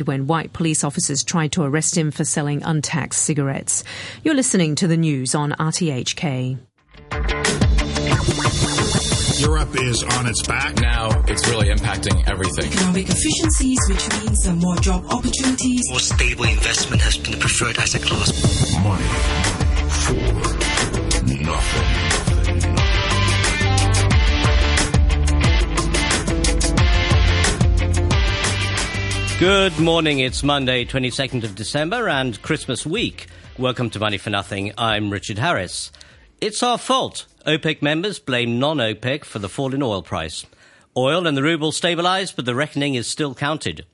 when white police officers tried to arrest him for selling untaxed cigarettes. You're listening to the news on RTHK. Europe is on its back. Now it's really impacting everything. Economic efficiencies, which means more job opportunities. More stable investment has been the preferred asset class. Money for nothing. Good morning. It's Monday, 22nd of December and Christmas week. Welcome to Money for Nothing. I'm Richard Harris. It's our fault. OPEC members blame non-OPEC for the fall in oil price. Oil and the ruble stabilized, but the reckoning is still counted.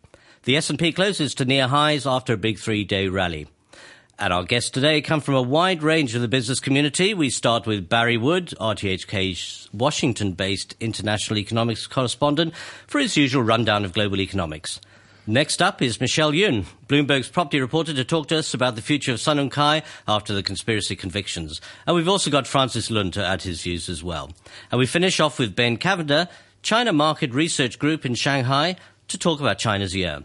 The S&P closes to near highs after a big three-day rally. And our guests today come from a wide range of the business community. We start with Barry Wood, RTHK's Washington-based international economics correspondent, for his usual rundown of global economics. Next up is Michelle Yun, Bloomberg's property reporter, to talk to us about the future of Sun Hung Kai after the conspiracy convictions. And we've also got Francis Lun to add his views as well. And we finish off with Ben Cavender, China Market Research Group in Shanghai, to talk about China's year.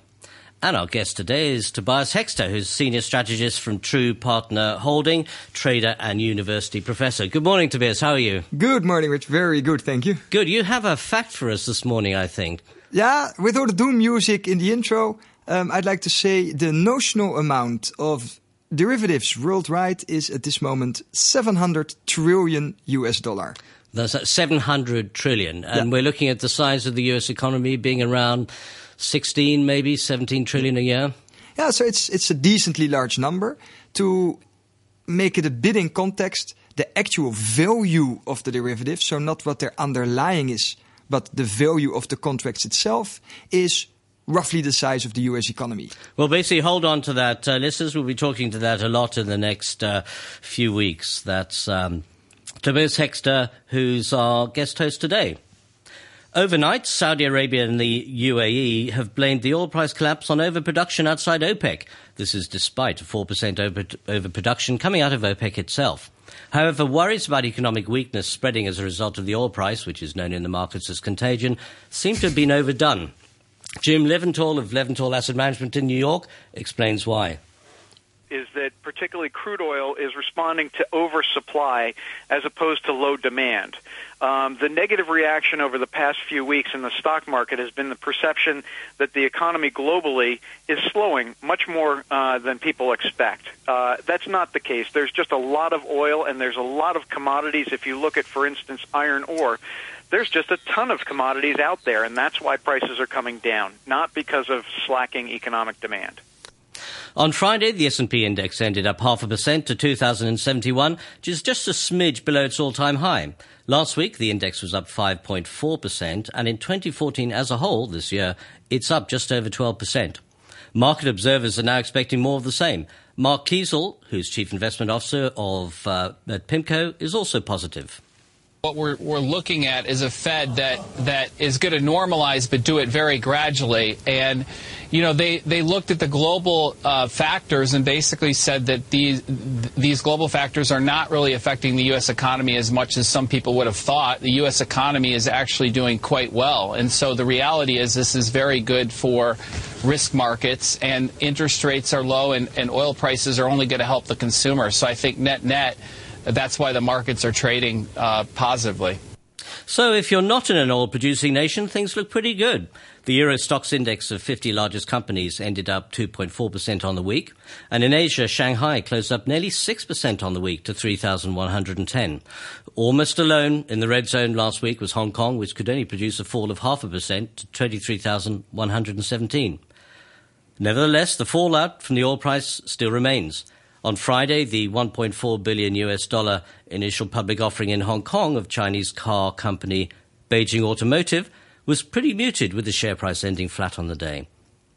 And our guest today is Tobias Hekster, who's senior strategist from True Partner Holding, trader and university professor. Good morning, Tobias. How are you? Good morning, Rich. Very good, thank you. Good. You have a fact for us this morning, I think. Yeah, with all the doom music in the intro, um, I'd like to say the notional amount of derivatives worldwide is at this moment 700 trillion US dollar. That's at 700 trillion. And Yeah. we're looking at the size of the US economy being around 16, maybe 17 trillion a year. Yeah, so it's it's a decently large number. To make it a bit in context, the actual value of the derivatives, so not what their underlying is, but the value of the contracts itself, is roughly the size of the US economy. Well, basically, hold on to that. Uh, listeners, we'll be talking to that a lot in the next uh, few weeks. That's um, Tobias Hekster, who's our guest host today. Overnight, Saudi Arabia and the UAE have blamed the oil price collapse on overproduction outside OPEC. This is despite a 4% over- overproduction coming out of OPEC itself. However, worries about economic weakness spreading as a result of the oil price, which is known in the markets as contagion, seem to have been overdone. Jim Leventhal of Leventhal Asset Management in New York explains why. Is that particularly crude oil is responding to oversupply as opposed to low demand. Um, the negative reaction over the past few weeks in the stock market has been the perception that the economy globally is slowing much more uh, than people expect. Uh, that's not the case. There's just a lot of oil and there's a lot of commodities. If you look at, for instance, iron ore, there's just a ton of commodities out there, and that's why prices are coming down, not because of slacking economic demand. On Friday, the S&P index ended up half a percent to 2071, which is just a smidge below its all-time high. Last week, the index was up 5.4%, and in 2014 as a whole this year, it's up just over 12%. Market observers are now expecting more of the same. Mark Kiesel, who's Chief Investment Officer of uh, at PIMCO, is also positive. What we're, we're looking at is a Fed that, that is going to normalize but do it very gradually. And, you know, they, they looked at the global uh, factors and basically said that these, these global factors are not really affecting the U.S. economy as much as some people would have thought. The U.S. economy is actually doing quite well. And so the reality is this is very good for risk markets and interest rates are low and, and oil prices are only going to help the consumer. So I think net net, that's why the markets are trading uh, positively. So if you're not in an oil producing nation, things look pretty good. The Euro Stoxx Index of 50 largest companies ended up 2.4% on the week. And in Asia, Shanghai closed up nearly 6% on the week to 3,110. Almost alone in the red zone last week was Hong Kong, which could only produce a fall of half a percent to 23,117. Nevertheless, the fallout from the oil price still remains. On Friday, the 1.4 billion US dollar initial public offering in Hong Kong of Chinese car company Beijing Automotive was pretty muted with the share price ending flat on the day.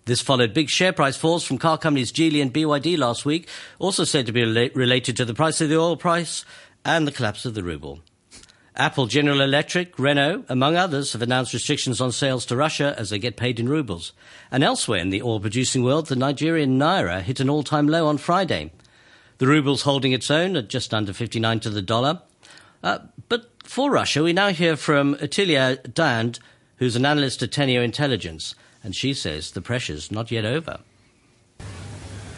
This followed big share price falls from car companies Geely and BYD last week, also said to be rela- related to the price of the oil price and the collapse of the ruble. Apple, General Electric, Renault, among others, have announced restrictions on sales to Russia as they get paid in rubles. And elsewhere in the oil producing world, the Nigerian naira hit an all time low on Friday. The ruble's holding its own at just under 59 to the dollar. Uh, but for Russia, we now hear from Attilio Dand, who's an analyst at Teneo Intelligence. and she says the pressure's not yet over.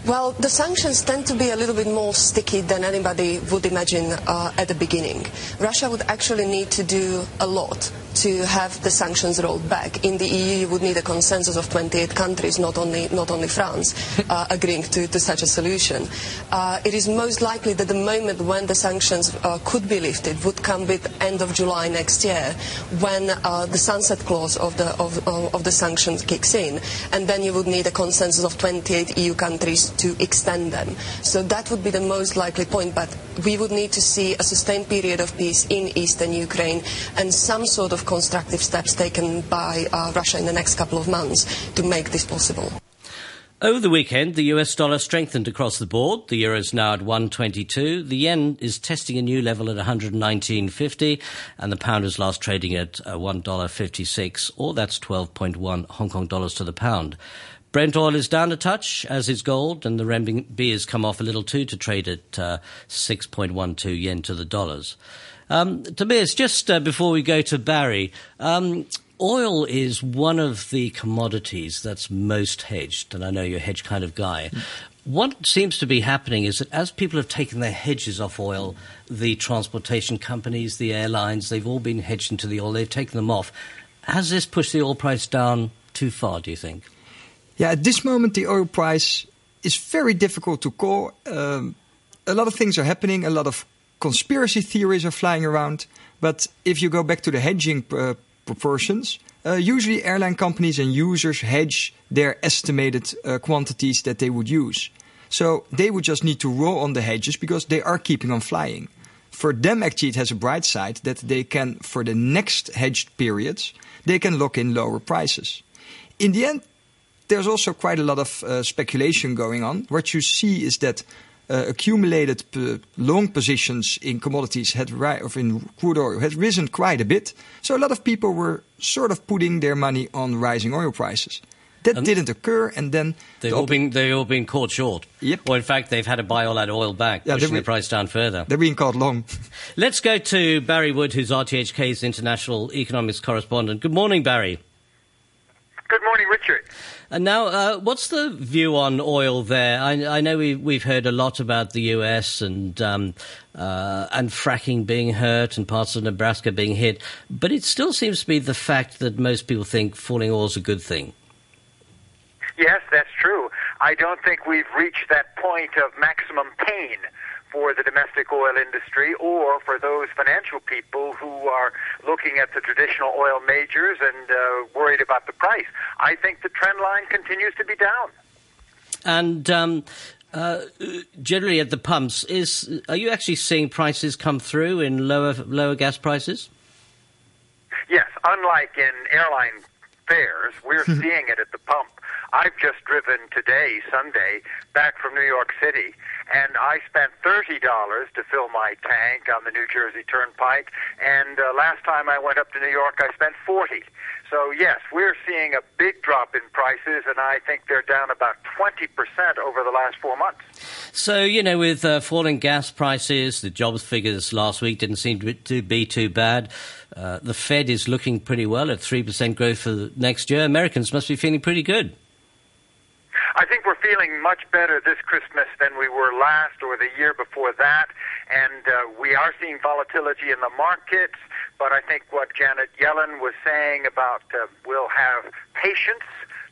Well, the sanctions tend to be a little bit more sticky than anybody would imagine uh, at the beginning. Russia would actually need to do a lot to have the sanctions rolled back. In the EU, you would need a consensus of 28 countries, not only, not only France, uh, agreeing to, to, such a solution. Uh, it is most likely that the moment when the sanctions uh, could be lifted would come with end of July next year, when uh, the sunset clause of the, of, of the sanctions kicks in, and then you would need a consensus of 28 EU countries to extend them. So that would be the most likely point, but we would need to see a sustained period of peace in eastern Ukraine and some sort of constructive steps taken by uh, Russia in the next couple of months to make this possible. Over the weekend, the US dollar strengthened across the board. The euro is now at 122. The yen is testing a new level at 119.50, and the pound was last trading at uh, $1.56, or that's 12.1 Hong Kong dollars to the pound. Brent oil is down a touch, as is gold, and the renminbi has come off a little too to trade at uh, 6.12 yen to the dollars. Um, Tobias, just uh, before we go to Barry, um, oil is one of the commodities that's most hedged, and I know you're a hedge kind of guy. Mm. What seems to be happening is that as people have taken their hedges off oil, the transportation companies, the airlines, they've all been hedged into the oil, they've taken them off. Has this pushed the oil price down too far, do you think? Yeah, at this moment, the oil price is very difficult to call. Um, a lot of things are happening, a lot of conspiracy theories are flying around. But if you go back to the hedging uh, proportions, uh, usually airline companies and users hedge their estimated uh, quantities that they would use. So they would just need to roll on the hedges because they are keeping on flying. For them, actually, it has a bright side that they can, for the next hedged periods, they can lock in lower prices. In the end, there's also quite a lot of uh, speculation going on. What you see is that uh, accumulated long positions in commodities had ri- or in crude oil had risen quite a bit. So a lot of people were sort of putting their money on rising oil prices. That and didn't occur, and then they've the all been they've all been caught short. Yep. Or in fact, they've had to buy all that oil back, yeah, pushing re- the price down further. They're being caught long. Let's go to Barry Wood, who's RTHK's international economics correspondent. Good morning, Barry. Good morning, Richard. And now, uh, what's the view on oil there? I, I, know we, we've heard a lot about the US and um, uh, and fracking being hurt and parts of Nebraska being hit, but it still seems to be the fact that most people think falling oil is a good thing. Yes, that's true. I don't think we've reached that point of maximum pain for the domestic oil industry or for those financial people who are looking at the traditional oil majors and uh, worried about the price. I think the trend line continues to be down. And um, uh, generally at the pumps, is are you actually seeing prices come through in lower lower gas prices? Yes, unlike in airline fares, we're seeing it at the pump. I've just driven today, Sunday, back from New York City, and I spent thirty dollars to fill my tank on the New Jersey Turnpike. And uh, last time I went up to New York, I spent forty. So yes, we're seeing a big drop in prices, and I think they're down about twenty percent over the last four months. So you know, with uh, falling gas prices, the jobs figures last week didn't seem to be too bad. Uh, the Fed is looking pretty well at three percent growth for next year. Americans must be feeling pretty good. I think we're feeling much better this Christmas than we were last or the year before that, and uh, we are seeing volatility in the markets. But I think what Janet Yellen was saying about uh, we'll have patience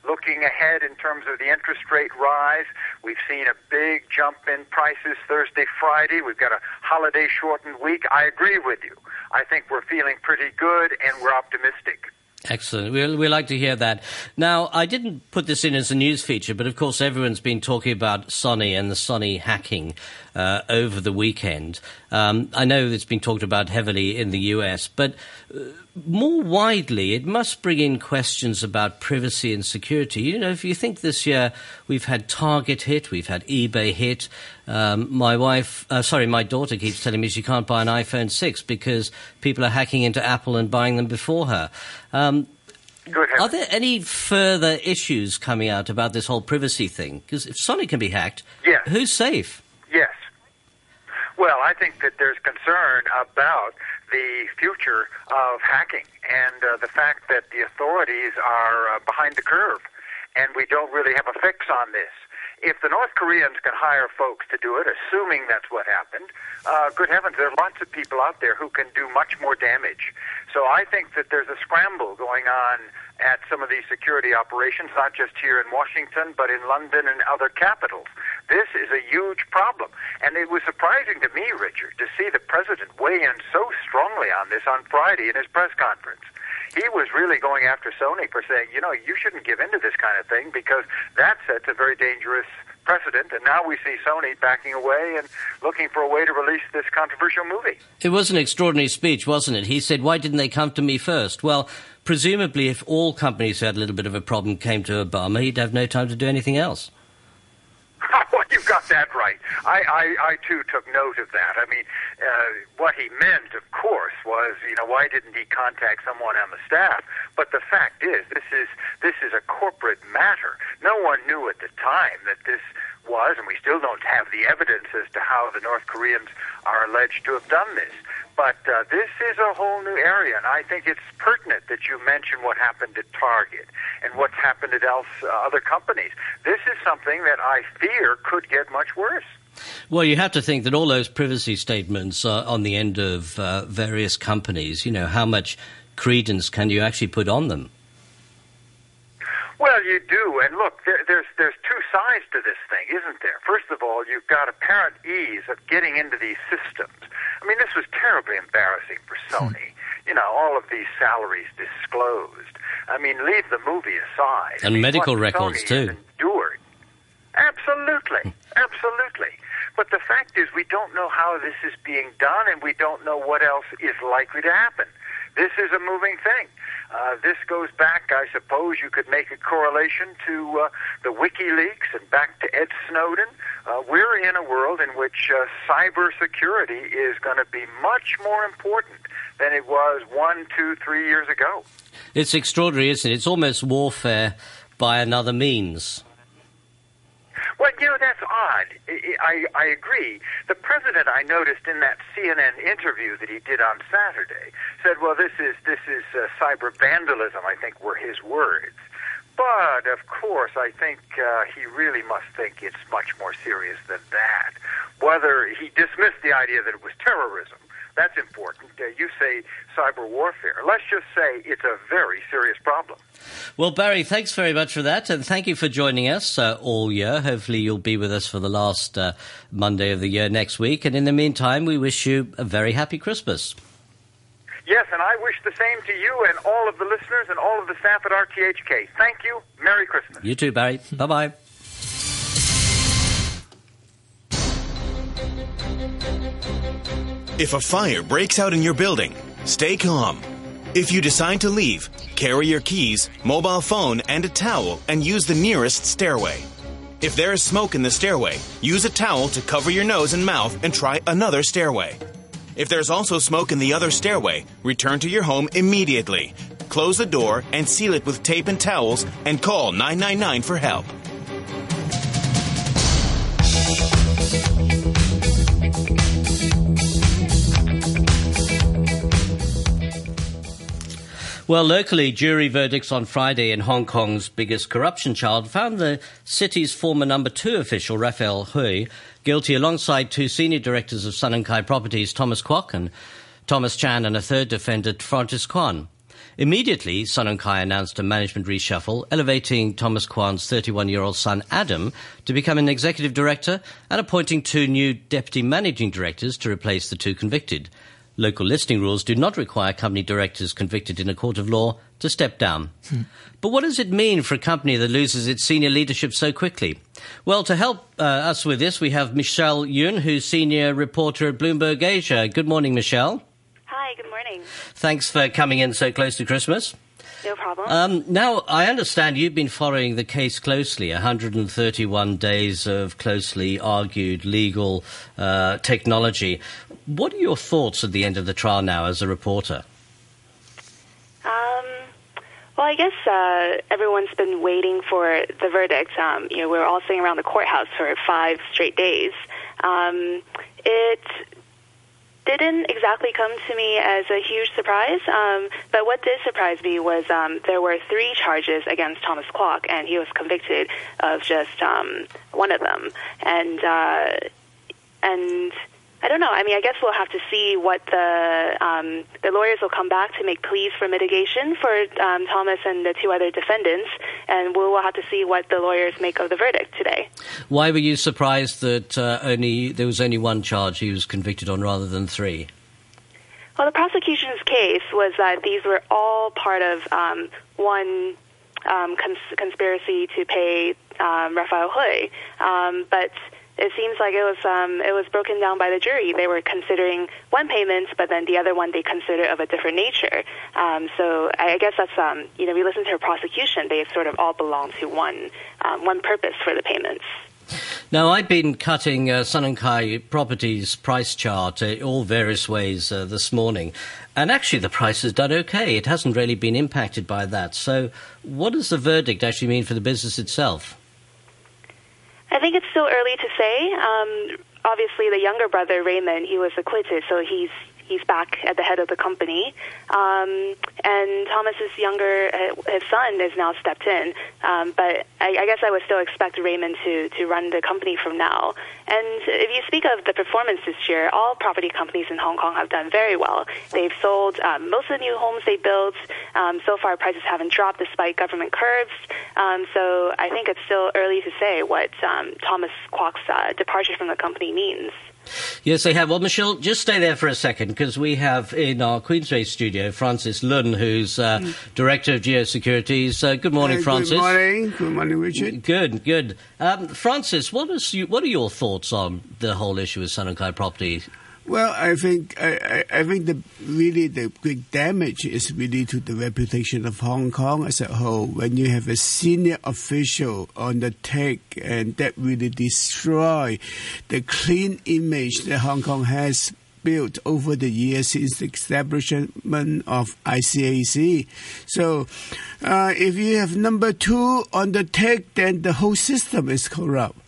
looking ahead in terms of the interest rate rise. We've seen a big jump in prices Thursday, Friday. We've got a holiday shortened week. I agree with you. I think we're feeling pretty good and we're optimistic. Excellent. We we like to hear that. Now, I didn't put this in as a news feature, but of course, everyone's been talking about Sony and the Sony hacking uh, over the weekend. Um, I know it's been talked about heavily in the US, but uh, more widely, it must bring in questions about privacy and security. You know, if you think this year we've had Target hit, we've had eBay hit. Um, my wife, uh, sorry, my daughter keeps telling me she can't buy an iPhone 6 because people are hacking into Apple and buying them before her. Um, are there any further issues coming out about this whole privacy thing? Because if Sony can be hacked, yes. who's safe? Yes. Well, I think that there's concern about the future of hacking and uh, the fact that the authorities are uh, behind the curve and we don't really have a fix on this. If the North Koreans can hire folks to do it, assuming that's what happened, uh, good heavens, there are lots of people out there who can do much more damage. So I think that there's a scramble going on at some of these security operations, not just here in Washington, but in London and other capitals. This is a huge problem. And it was surprising to me, Richard, to see the president weigh in so strongly on this on Friday in his press conference. He was really going after Sony for saying, you know, you shouldn't give in to this kind of thing because that sets a very dangerous precedent. And now we see Sony backing away and looking for a way to release this controversial movie. It was an extraordinary speech, wasn't it? He said, Why didn't they come to me first? Well, presumably, if all companies who had a little bit of a problem came to Obama, he'd have no time to do anything else. well, you got that right. I, I, I too took note of that. I mean, uh, what he meant, of course, was you know why didn't he contact someone on the staff? But the fact is, this is this is a corporate matter. No one knew at the time that this was, and we still don't have the evidence as to how the North Koreans are alleged to have done this. But uh, this is a whole new area, and I think it's pertinent that you mention what happened at Target and what's happened at else, uh, other companies. This is something that I fear could get much worse. Well, you have to think that all those privacy statements uh, on the end of uh, various companies, you know, how much credence can you actually put on them? Well, you do, and look, there, there's there's two sides to this thing, isn't there? First of all, you've got apparent ease of getting into these systems. I mean, this was terribly embarrassing for Sony. You know, all of these salaries disclosed. I mean, leave the movie aside. And I mean, medical records, too. Endured. Absolutely, absolutely. But the fact is, we don't know how this is being done, and we don't know what else is likely to happen. This is a moving thing. Uh, this goes back, I suppose you could make a correlation to uh, the WikiLeaks and back to Ed Snowden. Uh, we're in a world in which uh, cybersecurity is going to be much more important than it was one, two, three years ago. It's extraordinary, isn't it? It's almost warfare by another means. Well, you know, that's odd. I, I, agree. The president, I noticed in that CNN interview that he did on Saturday, said, well, this is, this is uh, cyber vandalism, I think were his words. But, of course, I think uh, he really must think it's much more serious than that. Whether he dismissed the idea that it was terrorism, that's important. Uh, you say cyber warfare. Let's just say it's a very serious problem. Well, Barry, thanks very much for that, and thank you for joining us uh, all year. Hopefully, you'll be with us for the last uh, Monday of the year next week. And in the meantime, we wish you a very happy Christmas. Yes, and I wish the same to you and all of the listeners and all of the staff at RTHK. Thank you. Merry Christmas. You too, Barry. bye bye. If a fire breaks out in your building, stay calm. If you decide to leave, carry your keys, mobile phone, and a towel and use the nearest stairway. If there is smoke in the stairway, use a towel to cover your nose and mouth and try another stairway. If there's also smoke in the other stairway, return to your home immediately. Close the door and seal it with tape and towels and call 999 for help. Well, locally, jury verdicts on Friday in Hong Kong's biggest corruption child found the city's former number two official, Rafael Hui, guilty alongside two senior directors of Sun Hung Kai Properties, Thomas Kwok and Thomas Chan, and a third defendant, Francis Kwan. Immediately, Sun Hung Kai announced a management reshuffle, elevating Thomas Kwok's 31 year old son, Adam, to become an executive director and appointing two new deputy managing directors to replace the two convicted. Local listing rules do not require company directors convicted in a court of law to step down. But what does it mean for a company that loses its senior leadership so quickly? Well, to help uh, us with this, we have Michelle Yun, who's senior reporter at Bloomberg Asia. Good morning, Michelle. Hi, good morning. Thanks for coming in so close to Christmas. No problem. Um, now, I understand you've been following the case closely 131 days of closely argued legal uh, technology. What are your thoughts at the end of the trial now as a reporter? Um, well, I guess uh, everyone's been waiting for the verdict. Um, you know, we were all sitting around the courthouse for five straight days. Um, it didn't exactly come to me as a huge surprise. Um, but what did surprise me was um, there were three charges against Thomas Kwok, and he was convicted of just um, one of them. And uh, and I don't know. I mean, I guess we'll have to see what the um, the lawyers will come back to make pleas for mitigation for um, Thomas and the two other defendants, and we'll, we'll have to see what the lawyers make of the verdict today. Why were you surprised that uh, only there was only one charge he was convicted on rather than three? Well, the prosecution's case was that these were all part of um, one um, cons- conspiracy to pay um, Rafael Hui, um, but it seems like it was um, it was broken down by the jury. They were considering one payment, but then the other one they considered of a different nature. Um, so I guess that's um, you know we listen to a prosecution. They sort of all belong to one um, one purpose for the payments. Now, I've been cutting uh, Sun Hung Kai Properties price chart uh, all various ways uh, this morning, and actually the price has done okay. It hasn't really been impacted by that. So, what does the verdict actually mean for the business itself? I think it's still early to say. Um, obviously, the younger brother Raymond, he was acquitted, so he's he's back at the head of the company. Um, and Thomas's younger, uh, his son, is now stepped in. Um, but I, I guess I would still expect Raymond to to run the company from now. And if you speak of the performance this year, all property companies in Hong Kong have done very well. They've sold um, most of the new homes they built. Um, so far, prices haven't dropped despite government curbs. Um, so I think it's still early to say what um, Thomas Kwok's uh, departure from the company means. Yes, they have. Well, Michelle, just stay there for a second because we have in our Queensway studio Francis Lun, who's uh, Director of Geo Securities. Uh, good morning, Francis. Good morning. Good morning, Richard. Good, good. Um, Francis, what, is you, what are your thoughts on the whole issue with Sun Hung Kai property? Well, I think I, I, think the really the big damage is really to the reputation of Hong Kong as a whole. When you have a senior official on the take, and that really destroy the clean image that Hong Kong has built over the years since the establishment of ICAC. So, uh, if you have number two on the take, then the whole system is corrupt.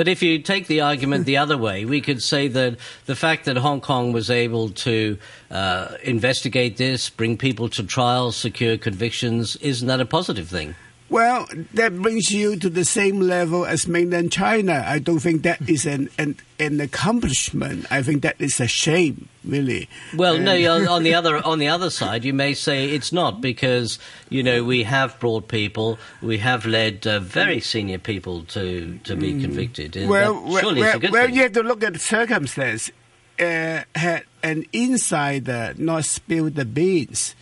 But if you take the argument the other way, we could say that the fact that Hong Kong was able to uh, investigate this, bring people to trial, secure convictions, isn't that a positive thing? Well, that brings you to the same level as mainland China. I don't think that is an an, an accomplishment. I think that is a shame, really. Well, no. On, the other on the other side, you may say it's not because you know we have brought people, we have led uh, very senior people to to be convicted. and Mm. well, that well, well, well, you have to look at the circumstance. Uh, had an insider not spilled the beans,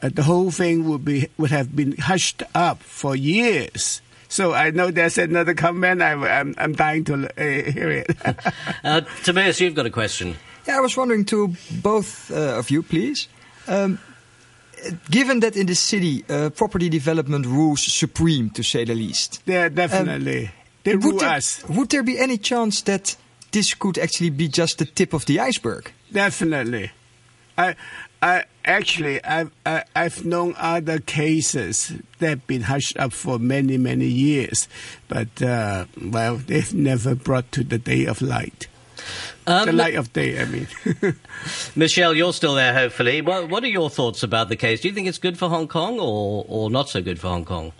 the whole thing would be would have been hushed up for years. So I know there's another comment. I, I'm I'm dying to uh, hear it. uh, Tobias, you've got a question. Yeah, I was wondering to both uh, of you, please. Um, given that in the city, uh, property development rules supreme, to say the least. Yeah, definitely. they would rule there, us. Would there be any chance that this could actually be just the tip of the iceberg? Definitely. I, I actually, I've, I, I've known other cases that have been hushed up for many, many years, but uh, well, they've never brought to the day of light. Um, the light of day, I mean. Michelle, you're still there, hopefully. What, what are your thoughts about the case? Do you think it's good for Hong Kong or, or not so good for Hong Kong?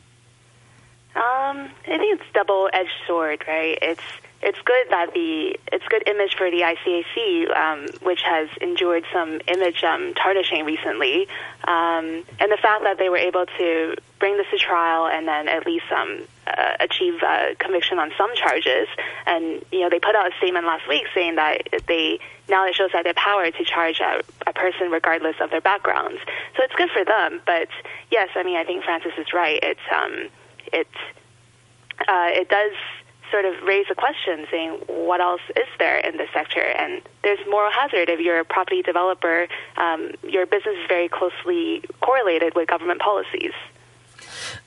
Um, I think it's double-edged sword, right? It's it's good that the it's good image for the ICAC, um, which has endured some image um, tarnishing recently, um, and the fact that they were able to bring this to trial and then at least um, uh, achieve uh, conviction on some charges. And you know, they put out a statement last week saying that they now it shows that have power to charge a, a person regardless of their background. So it's good for them. But yes, I mean, I think Francis is right. It's um, it uh, it does sort of raise a question saying what else is there in this sector and there's moral hazard if you're a property developer um, your business is very closely correlated with government policies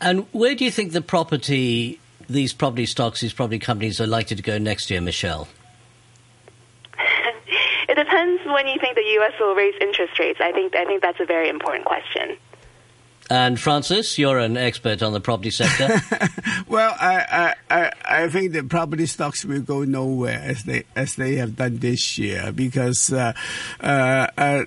And where do you think the property, these property stocks, these property companies are likely to go next year, Michelle? it depends when you think the U.S. will raise interest rates I think I think that's a very important question And Francis, you're an expert on the property sector. well, I, I, I think the property stocks will go nowhere as they as they have done this year because uh, uh, uh,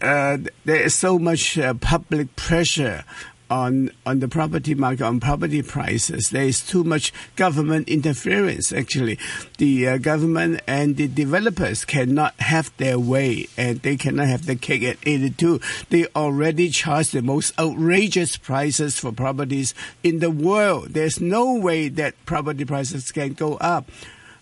uh there is so much uh, public pressure on on the property market on property prices. There is too much government interference. Actually, the uh, government and the developers cannot have their way, and they cannot have the cake at 82. They already charge the most outrageous prices for properties in the world. There's no way that property prices can go up.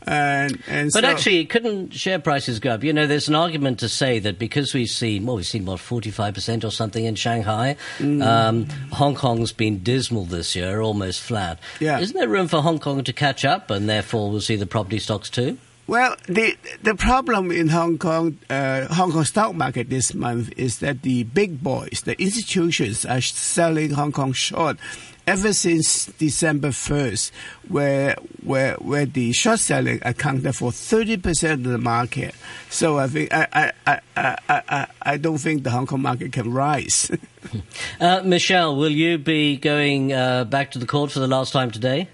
And, and but so, actually, couldn't share prices go up? You know, there's an argument to say that because we've seen, well, we've seen what 45% or something in Shanghai. Mm. Um, Hong Kong's been dismal this year, almost flat. Yeah. Isn't there room for Hong Kong to catch up, and therefore we'll see the property stocks too? Well, the the problem in Hong Kong, uh, Hong Kong stock market this month is that the big boys, the institutions, are selling Hong Kong short ever since December 1st, where, where, where the short selling accounted for 30% of the market. So I think, I, I, I, I, I don't think the Hong Kong market can rise. uh, Michelle, will you be going uh, back to the court for the last time today?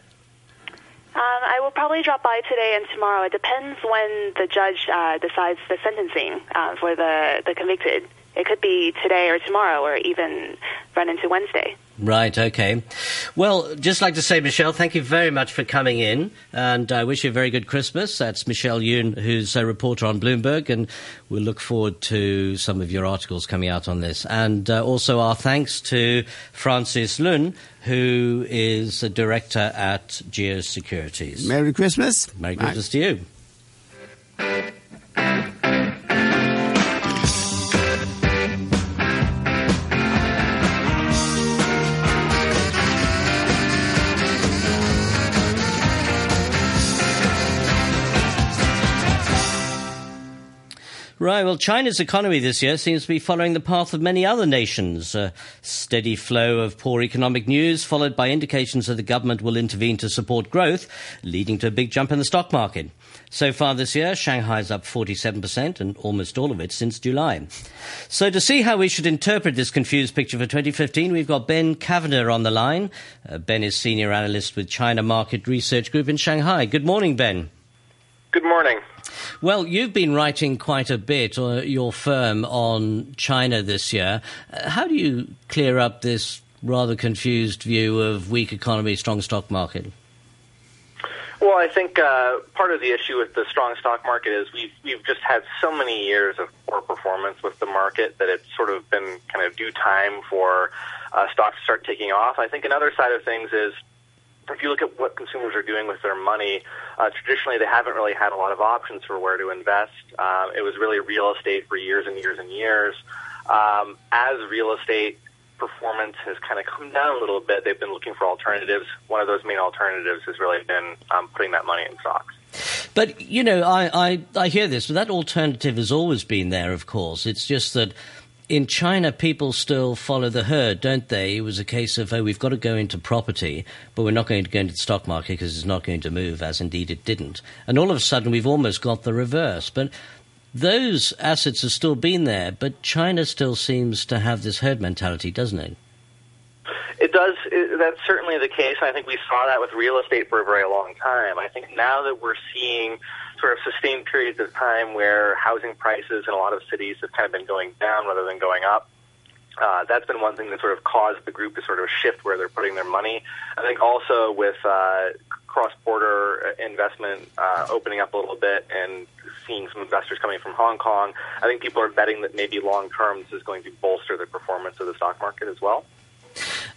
Um, I will probably drop by today and tomorrow. It depends when the judge uh, decides the sentencing uh, for the, the convicted. It could be today or tomorrow, or even run into Wednesday. Right, okay. Well, just like to say, Michelle, thank you very much for coming in, and I wish you a very good Christmas. That's Michelle Yun, who's a reporter on Bloomberg, and we'll look forward to some of your articles coming out on this. And uh, also our thanks to Francis Lun, who is a director at Geos Securities. Merry Christmas. Merry Christmas Bye. to you. Right, well, China's economy this year seems to be following the path of many other nations. A steady flow of poor economic news, followed by indications that the government will intervene to support growth, leading to a big jump in the stock market. So far this year, Shanghai's up 47%, and almost all of it since July. So, to see how we should interpret this confused picture for 2015, we've got Ben Cavender on the line. Uh, ben is senior analyst with China Market Research Group in Shanghai. Good morning, Ben. Good morning. Well, you've been writing quite a bit, uh, your firm, on China this year. Uh, how do you clear up this rather confused view of weak economy, strong stock market? Well, I think uh, part of the issue with the strong stock market is we've we've just had so many years of poor performance with the market that it's sort of been kind of due time for uh, stocks to start taking off. I think another side of things is if you look at what consumers are doing with their money, uh, traditionally they haven't really had a lot of options for where to invest. Uh, it was really real estate for years and years and years. Um, as real estate performance has kind of come down a little bit, they've been looking for alternatives. One of those main alternatives has really been um, putting that money in stocks. But you know, I, I I hear this, but that alternative has always been there. Of course, it's just that in China, people still follow the herd, don't they? It was a case of, oh, we've got to go into property, but we're not going to go into the stock market because it's not going to move, as indeed it didn't. And all of a sudden, we've almost got the reverse. But those assets have still been there, but China still seems to have this herd mentality, doesn't it? It does. It, that's certainly the case. I think we saw that with real estate for a very long time. I think now that we're seeing sort of sustained periods of time where housing prices in a lot of cities have kind of been going down rather than going up. Uh, that's been one thing that sort of caused the group to sort of shift where they're putting their money. I think also with uh, cross-border investment uh, opening up a little bit and seeing some investors coming from Hong Kong, I think people are betting that maybe long term this is going to bolster the performance of the stock market as well.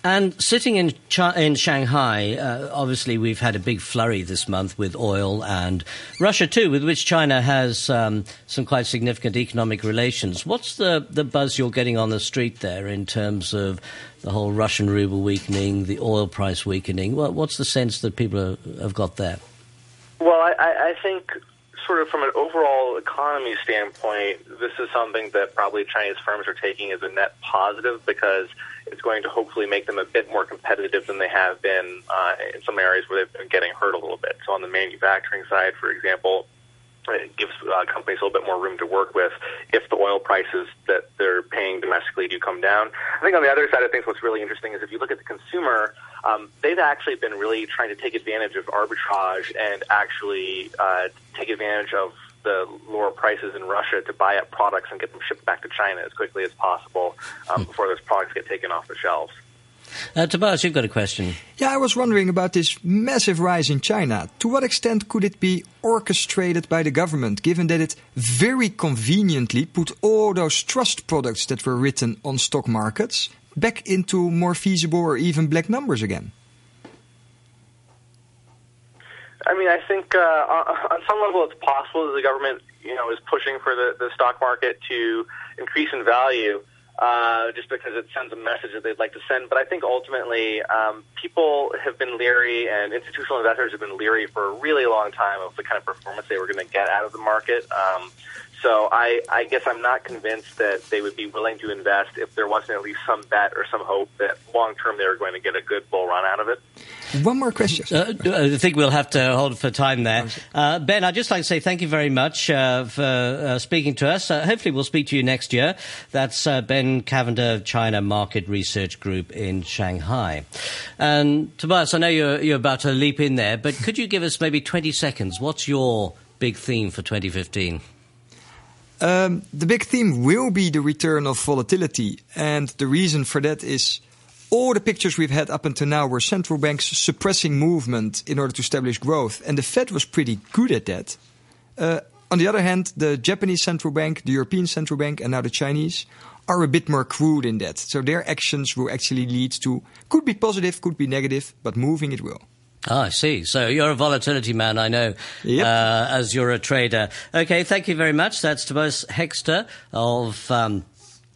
And sitting in in Shanghai, uh, obviously we've had a big flurry this month with oil and Russia too, with which China has um, some quite significant economic relations. What's the the buzz you're getting on the street there in terms of the whole Russian ruble weakening, the oil price weakening? What, what's the sense that people are, have got there? Well, I, I think sort of from an overall economy standpoint, this is something that probably Chinese firms are taking as a net positive because it's going to hopefully make them a bit more competitive than they have been uh, in some areas where they've been getting hurt a little bit. So on the manufacturing side, for example, it gives uh, companies a little bit more room to work with if the oil prices that they're paying domestically do come down. I think on the other side of things, what's really interesting is if you look at the consumer, um, they've actually been really trying to take advantage of arbitrage and actually uh, take advantage of the lower prices in Russia to buy up products and get them shipped back to China as quickly as possible um, before those products get taken off the shelves. Uh, Tobias, you've got a question. Yeah, I was wondering about this massive rise in China. To what extent could it be orchestrated by the government, given that it very conveniently put all those trust products that were written on stock markets back into more feasible or even black numbers again? I mean, I think uh, on some level it's possible that the government, you know, is pushing for the, the stock market to increase in value uh, just because it sends a message that they'd like to send. But I think ultimately um, people have been leery and institutional investors have been leery for a really long time of the kind of performance they were going to get out of the market. Um, so I, I guess I'm not convinced that they would be willing to invest if there wasn't at least some bet or some hope that long term they were going to get a good bull run out of it. One more question. Uh, I think we'll have to hold for time there. Uh, ben, I'd just like to say thank you very much uh, for uh, speaking to us. Uh, hopefully, we'll speak to you next year. That's uh, Ben Cavender, China Market Research Group in Shanghai. And Tobias, I know you're, you're about to leap in there, but could you give us maybe 20 seconds? What's your big theme for 2015? Um, the big theme will be the return of volatility, and the reason for that is all the pictures we've had up until now were central banks suppressing movement in order to establish growth, and the Fed was pretty good at that. Uh, on the other hand, the Japanese central bank, the European central bank, and now the Chinese are a bit more crude in that. So their actions will actually lead to could be positive, could be negative, but moving it will. Ah, I see. So you're a volatility man, I know, uh, as you're a trader. Okay, thank you very much. That's Tobias Hekster of. Um,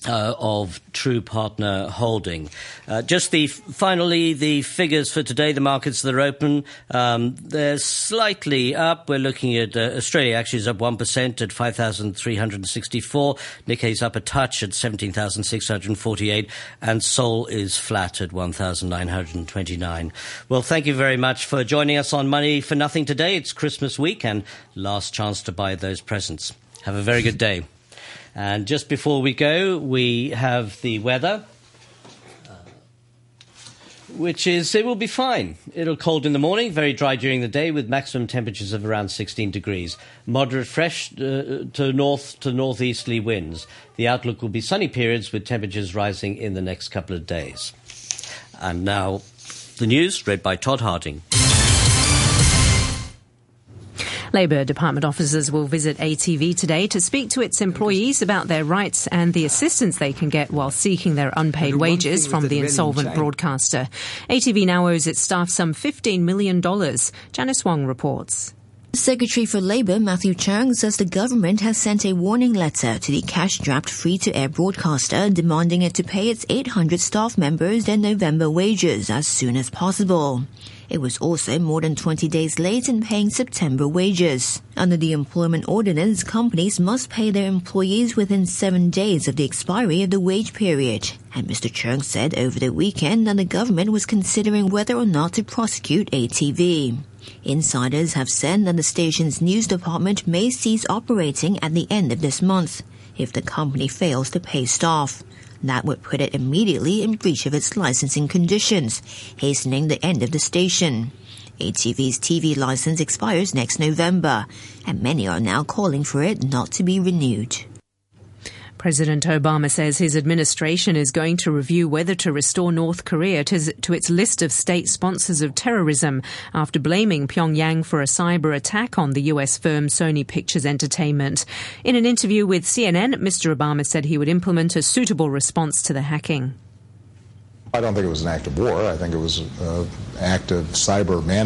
uh, of True Partner Holding. Uh, just the finally the figures for today. The markets that are open, um, they're slightly up. We're looking at uh, Australia actually is up one percent at five thousand three hundred sixty four. Nikkei's up a touch at seventeen thousand six hundred forty eight, and Seoul is flat at one thousand nine hundred twenty nine. Well, thank you very much for joining us on Money for Nothing today. It's Christmas week and last chance to buy those presents. Have a very good day. And just before we go, we have the weather, uh, which is it will be fine. It'll cold in the morning, very dry during the day, with maximum temperatures of around 16 degrees. Moderate fresh uh, to north to northeasterly winds. The outlook will be sunny periods with temperatures rising in the next couple of days. And now, the news read by Todd Harding. Labour Department officers will visit ATV today to speak to its employees about their rights and the assistance they can get while seeking their unpaid wages from the insolvent broadcaster. ATV now owes its staff some $15 million. Janice Wong reports. Secretary for Labour Matthew Cheung says the government has sent a warning letter to the cash-strapped free-to-air broadcaster demanding it to pay its 800 staff members their November wages as soon as possible. It was also more than 20 days late in paying September wages. Under the employment ordinance, companies must pay their employees within seven days of the expiry of the wage period. And Mr. Cheung said over the weekend that the government was considering whether or not to prosecute ATV. Insiders have said that the station's news department may cease operating at the end of this month if the company fails to pay staff. That would put it immediately in breach of its licensing conditions, hastening the end of the station. ATV's TV license expires next November, and many are now calling for it not to be renewed. President Obama says his administration is going to review whether to restore North Korea to, its list of state sponsors of terrorism after blaming Pyongyang for a cyber attack on the US firm Sony Pictures Entertainment. In an interview with CNN, Mr. Obama said he would implement a suitable response to the hacking. I don't think it was an act of war. I think it was an act of cyber man